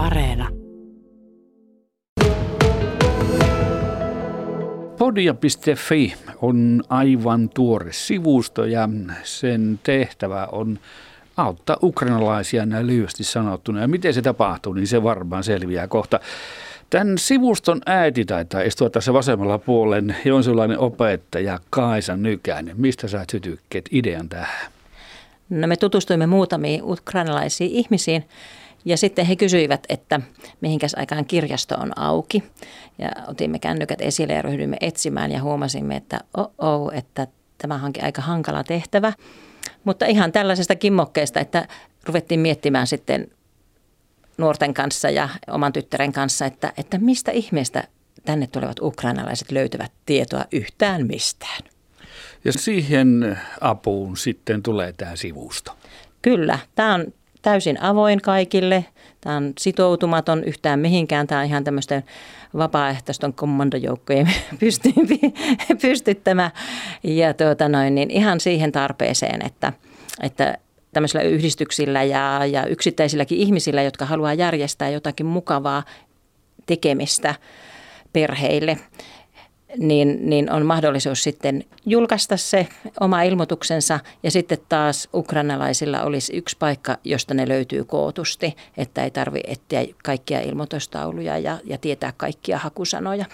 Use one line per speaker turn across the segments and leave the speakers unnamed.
Areena.
Podia.fi on aivan tuore sivusto ja sen tehtävä on auttaa ukrainalaisia näin lyhyesti sanottuna. Ja miten se tapahtuu, niin se varmaan selviää kohta. Tämän sivuston äiti taitaa istua tässä vasemmalla puolen joensulainen opettaja Kaisa Nykänen. Mistä sä sytykkeet idean tähän?
No me tutustuimme muutamiin ukrainalaisiin ihmisiin ja sitten he kysyivät, että mihinkäs aikaan kirjasto on auki. Ja otimme kännykät esille ja ryhdyimme etsimään ja huomasimme, että oh, oh että tämä onkin aika hankala tehtävä. Mutta ihan tällaisesta kimmokkeesta, että ruvettiin miettimään sitten nuorten kanssa ja oman tyttären kanssa, että, että mistä ihmeestä tänne tulevat ukrainalaiset löytävät tietoa yhtään mistään.
Ja siihen apuun sitten tulee tämä sivusto.
Kyllä, tämä on täysin avoin kaikille. Tämä on sitoutumaton yhtään mihinkään. Tämä on ihan tämmöisten vapaaehtoisten kommandojoukkojen pystyttämä. Ja tuota noin, niin ihan siihen tarpeeseen, että, että tämmöisillä yhdistyksillä ja, ja yksittäisilläkin ihmisillä, jotka haluaa järjestää jotakin mukavaa tekemistä perheille, niin, niin on mahdollisuus sitten julkaista se oma ilmoituksensa ja sitten taas ukrainalaisilla olisi yksi paikka, josta ne löytyy kootusti, että ei tarvitse etsiä kaikkia ilmoitustauluja ja, ja tietää kaikkia hakusanoja.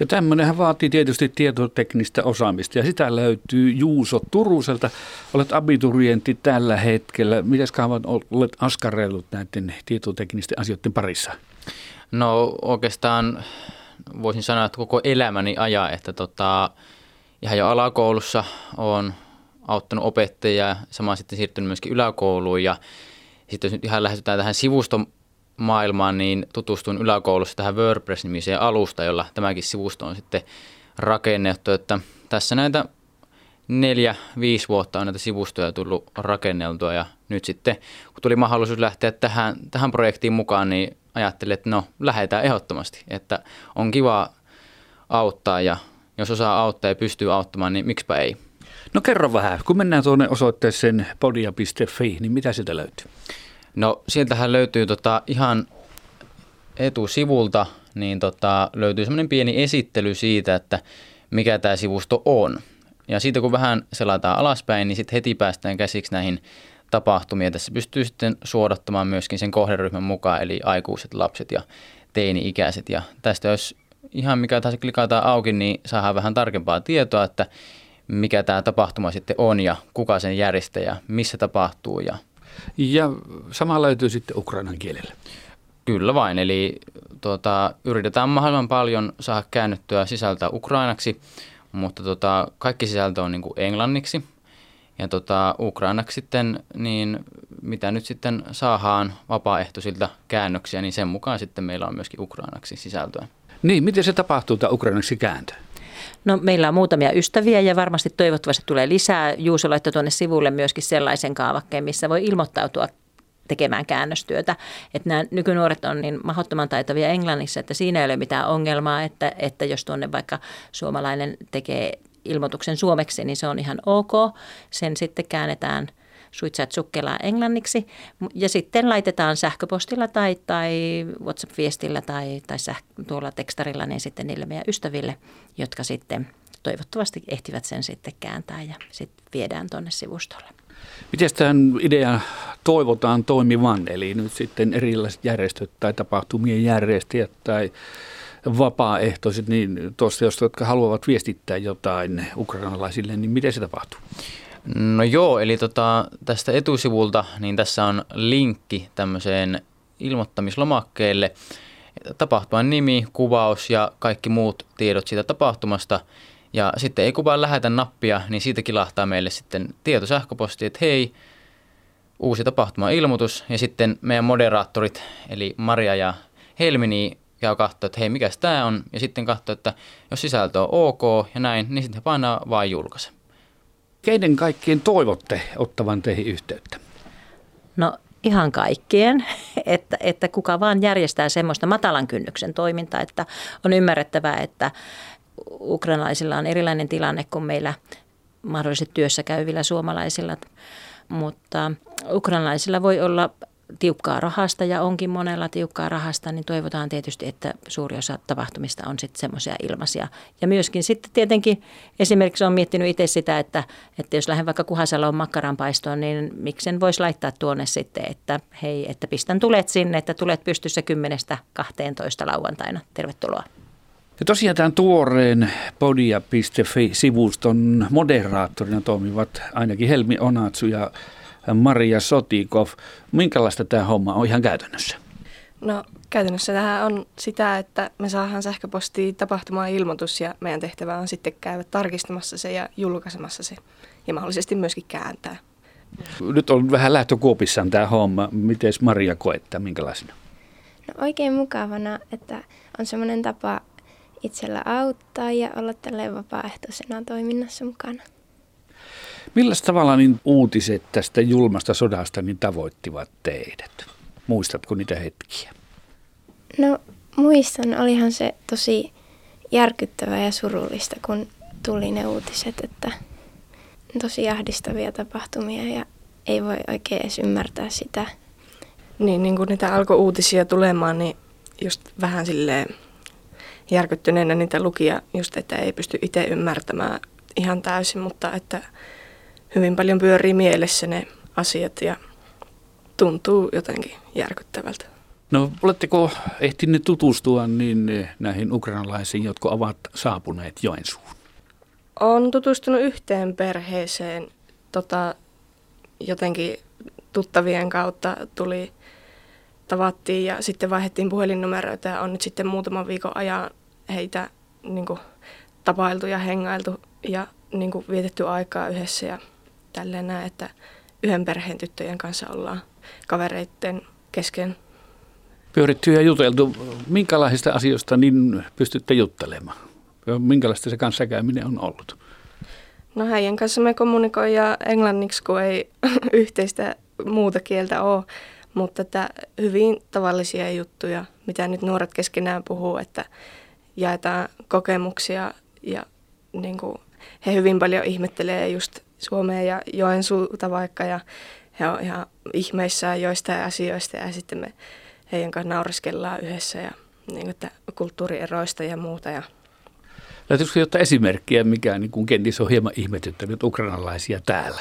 Ja tämmöinenhän vaatii tietysti tietoteknistä osaamista ja sitä löytyy Juuso Turuselta. Olet abiturientti tällä hetkellä. Mitäs kauan olet askarellut näiden tietoteknisten asioiden parissa?
No oikeastaan voisin sanoa, että koko elämäni aja, että tota, ihan jo alakoulussa on auttanut opettajia samaan sitten siirtynyt myöskin yläkouluun. Ja sitten jos nyt ihan lähdetään tähän sivustomaailmaan, niin tutustun yläkoulussa tähän WordPress-nimiseen alusta, jolla tämäkin sivusto on sitten rakennettu, että tässä näitä neljä, viisi vuotta on näitä sivustoja tullut rakenneltua. Ja nyt sitten kun tuli mahdollisuus lähteä tähän, tähän projektiin mukaan, niin ajattelin, että no lähdetään ehdottomasti, että on kiva auttaa ja jos osaa auttaa ja pystyy auttamaan, niin miksipä ei.
No kerro vähän, kun mennään tuonne osoitteeseen podia.fi, niin mitä sieltä löytyy?
No sieltähän löytyy tota ihan etusivulta, niin tota, löytyy semmoinen pieni esittely siitä, että mikä tämä sivusto on. Ja siitä kun vähän selataan alaspäin, niin sitten heti päästään käsiksi näihin tapahtumia. Tässä pystyy sitten suodattamaan myöskin sen kohderyhmän mukaan, eli aikuiset, lapset ja teini-ikäiset. Ja tästä jos ihan mikä tahansa klikataan auki, niin saadaan vähän tarkempaa tietoa, että mikä tämä tapahtuma sitten on ja kuka sen järjestää ja missä tapahtuu. Ja,
ja sama löytyy sitten ukrainan kielellä.
Kyllä vain, eli tuota, yritetään mahdollisimman paljon saada käännettyä sisältöä ukrainaksi, mutta tuota, kaikki sisältö on niin kuin englanniksi – ja tota, Ukrainaksi sitten, niin mitä nyt sitten saadaan vapaaehtoisilta käännöksiä, niin sen mukaan sitten meillä on myöskin Ukrainaksi sisältöä.
Niin, miten se tapahtuu tämä Ukrainaksi kääntö?
No meillä on muutamia ystäviä ja varmasti toivottavasti tulee lisää. Juuso laittoi tuonne sivulle myöskin sellaisen kaavakkeen, missä voi ilmoittautua tekemään käännöstyötä. Että nämä nykynuoret on niin mahdottoman taitavia englannissa, että siinä ei ole mitään ongelmaa, että, että jos tuonne vaikka suomalainen tekee ilmoituksen suomeksi, niin se on ihan ok. Sen sitten käännetään suitsat sukkelaa englanniksi ja sitten laitetaan sähköpostilla tai, tai WhatsApp-viestillä tai, tai säh- tuolla tekstarilla niin sitten niille meidän ystäville, jotka sitten toivottavasti ehtivät sen sitten kääntää ja sitten viedään tuonne sivustolle.
Miten tämän idea toivotaan toimivan, eli nyt sitten erilaiset järjestöt tai tapahtumien järjestäjät tai vapaaehtoiset, niin tuossa, jos jotka haluavat viestittää jotain ukrainalaisille, niin miten se tapahtuu?
No joo, eli tota, tästä etusivulta, niin tässä on linkki tämmöiseen ilmoittamislomakkeelle. Tapahtuman nimi, kuvaus ja kaikki muut tiedot siitä tapahtumasta. Ja sitten ei kuvaa lähetä nappia, niin siitä kilahtaa meille sitten tieto sähköposti, että hei, uusi tapahtuma-ilmoitus. Ja sitten meidän moderaattorit, eli Maria ja Helmi, niin käy katsoa, että hei, mikä tämä on, ja sitten katsoa, että jos sisältö on ok ja näin, niin sitten painaa vain julkaise.
Keiden kaikkien toivotte ottavan teihin yhteyttä?
No ihan kaikkien, että, että kuka vaan järjestää semmoista matalan kynnyksen toimintaa, että on ymmärrettävää, että ukrainalaisilla on erilainen tilanne kuin meillä mahdollisesti työssä käyvillä suomalaisilla, mutta ukrainalaisilla voi olla tiukkaa rahasta ja onkin monella tiukkaa rahasta, niin toivotaan tietysti, että suuri osa tapahtumista on sitten semmoisia ilmaisia. Ja myöskin sitten tietenkin esimerkiksi olen miettinyt itse sitä, että, että jos lähden vaikka Kuhasaloon makkaranpaistoon, niin miksen voisi laittaa tuonne sitten, että hei, että pistän tulet sinne, että tulet pystyssä 10-12 lauantaina. Tervetuloa.
Ja tosiaan tämän tuoreen podia.fi-sivuston moderaattorina toimivat ainakin Helmi Onatsu ja Maria Sotikov. Minkälaista tämä homma on ihan käytännössä?
No käytännössä tähän on sitä, että me saadaan sähköpostiin tapahtumaan ilmoitus ja meidän tehtävä on sitten käydä tarkistamassa se ja julkaisemassa se ja mahdollisesti myöskin kääntää.
Nyt on vähän lähtökuopissaan tämä homma. Miten Maria koettaa, minkälaisena?
No oikein mukavana, että on semmoinen tapa itsellä auttaa ja olla tälleen vapaaehtoisena toiminnassa mukana.
Millä tavalla niin uutiset tästä julmasta sodasta niin tavoittivat teidät? Muistatko niitä hetkiä?
No muistan, olihan se tosi järkyttävää ja surullista, kun tuli ne uutiset, että tosi ahdistavia tapahtumia ja ei voi oikein edes ymmärtää sitä.
Niin, niin kun niitä alkoi uutisia tulemaan, niin just vähän silleen järkyttyneenä niitä lukia, just että ei pysty itse ymmärtämään ihan täysin, mutta että hyvin paljon pyörii mielessä ne asiat ja tuntuu jotenkin järkyttävältä.
No oletteko ehtineet tutustua niin näihin ukrainalaisiin, jotka ovat saapuneet Joensuuhun?
Olen tutustunut yhteen perheeseen. Tota, jotenkin tuttavien kautta tuli, tavattiin ja sitten vaihdettiin puhelinnumeroita ja on nyt sitten muutaman viikon ajan heitä niin kuin, tapailtu ja hengailtu ja niin kuin, vietetty aikaa yhdessä ja tälleen näin, että yhden perheen tyttöjen kanssa ollaan kavereiden kesken.
Pyöritty ja juteltu. Minkälaisista asioista niin pystytte juttelemaan? Minkälaista se kanssakäyminen on ollut?
No heidän kanssa me kommunikoidaan englanniksi, kun ei yhteistä muuta kieltä ole. Mutta että hyvin tavallisia juttuja, mitä nyt nuoret keskenään puhuu, että jaetaan kokemuksia ja niin kuin, he hyvin paljon ihmettelee just Suomea ja Joensuuta vaikka ja he on ihan ihmeissään joistain asioista ja sitten me heidän kanssa naureskellaan yhdessä ja niin kuin, että kulttuurieroista ja muuta. Ja
Löytyisikö jotta esimerkkiä, mikä niin kuin kenties on hieman ihmetyttänyt ukrainalaisia täällä?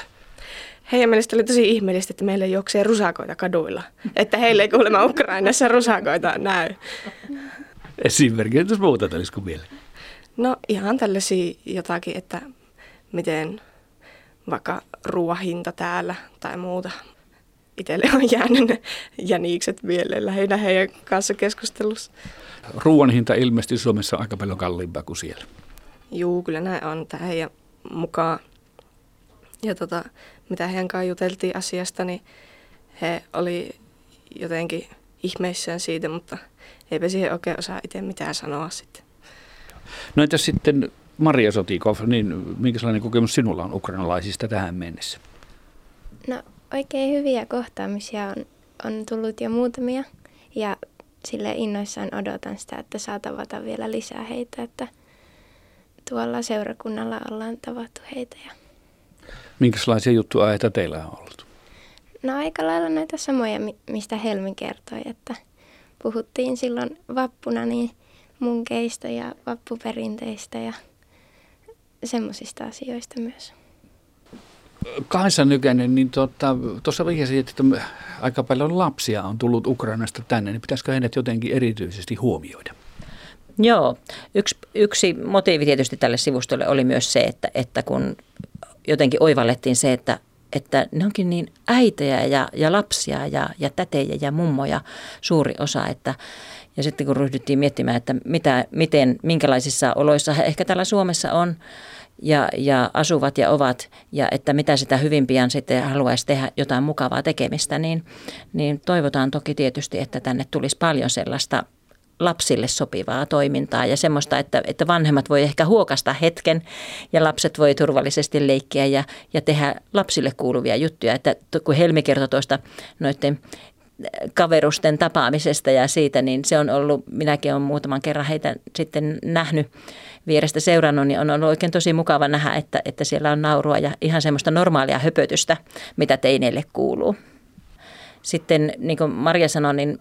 Heidän mielestä oli tosi ihmeellistä, että meillä juoksee rusakoita kaduilla. Että heille ei kuulemma Ukrainassa rusakoita näy.
Esimerkiksi, jos muuta olisiko vielä?
No ihan tällaisia jotakin, että miten vaikka ruoahinta täällä tai muuta. Itselle on jäänyt ne jänikset mieleen lähinnä heidän kanssa keskustelussa.
Ruoan hinta ilmeisesti Suomessa on aika paljon kalliimpaa kuin siellä.
Juu, kyllä näin on tämä heidän mukaan. Ja tota, mitä heidän kanssa juteltiin asiasta, niin he oli jotenkin ihmeissään siitä, mutta eipä siihen oikein osaa itse mitään sanoa sitten.
No entäs sitten Maria Sotikov, niin minkälainen kokemus sinulla on ukrainalaisista tähän mennessä?
No oikein hyviä kohtaamisia on, on tullut jo muutamia ja sille innoissaan odotan sitä, että saa tavata vielä lisää heitä, että tuolla seurakunnalla ollaan tavattu heitä. Ja...
Minkälaisia juttuaiheita teillä on ollut?
No aika lailla näitä samoja, mistä Helmi kertoi, että puhuttiin silloin vappuna niin munkeista ja vappuperinteistä ja semmoisista asioista myös.
Kaisa Nykänen, niin tuossa tuota, vihjasit, että aika paljon lapsia on tullut Ukrainasta tänne, niin pitäisikö heidät jotenkin erityisesti huomioida?
Joo, yksi, yksi motiivi tietysti tälle sivustolle oli myös se, että, että kun jotenkin oivallettiin se, että, että ne onkin niin äitejä ja, ja lapsia ja, ja tätejä ja mummoja suuri osa, että ja sitten kun ryhdyttiin miettimään, että mitä, miten, minkälaisissa oloissa he ehkä täällä Suomessa on ja, ja asuvat ja ovat, ja että mitä sitä hyvin pian sitten haluaisi tehdä jotain mukavaa tekemistä, niin, niin toivotaan toki tietysti, että tänne tulisi paljon sellaista lapsille sopivaa toimintaa ja semmoista, että, että vanhemmat voi ehkä huokasta hetken ja lapset voi turvallisesti leikkiä ja, ja tehdä lapsille kuuluvia juttuja. Että kun Helmi kertoi tuosta noiden kaverusten tapaamisesta ja siitä, niin se on ollut, minäkin olen muutaman kerran heitä sitten nähnyt vierestä seurannut, niin on ollut oikein tosi mukava nähdä, että, että siellä on naurua ja ihan semmoista normaalia höpötystä, mitä teineille kuuluu. Sitten niin kuin Maria sanoi, niin,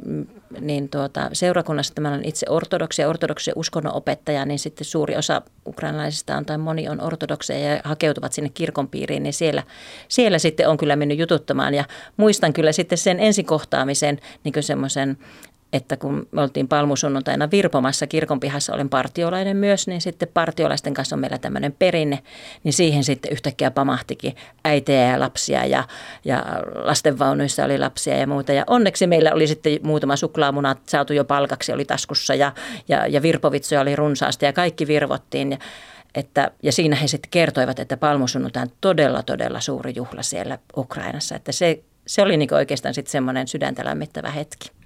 niin tuota, seurakunnassa tämä on itse ortodoksia, ortodoksia uskonnon opettaja, niin sitten suuri osa ukrainalaisista on tai moni on ortodokseja ja hakeutuvat sinne kirkon piiriin, niin siellä, siellä sitten on kyllä mennyt jututtamaan. Ja muistan kyllä sitten sen ensikohtaamisen niin semmoisen että kun me oltiin palmusunnuntaina virpomassa kirkonpihassa, olen partiolainen myös, niin sitten partiolaisten kanssa on meillä tämmöinen perinne, niin siihen sitten yhtäkkiä pamahtikin äitejä ja lapsia ja, ja lastenvaunuissa oli lapsia ja muuta. Ja onneksi meillä oli sitten muutama suklaamuna saatu jo palkaksi, oli taskussa ja, ja, ja virpovitsoja oli runsaasti ja kaikki virvottiin. Ja, että, ja siinä he sitten kertoivat, että palmusunnuntai on todella, todella suuri juhla siellä Ukrainassa. Että se, se oli niin oikeastaan sitten semmoinen sydäntä lämmittävä hetki.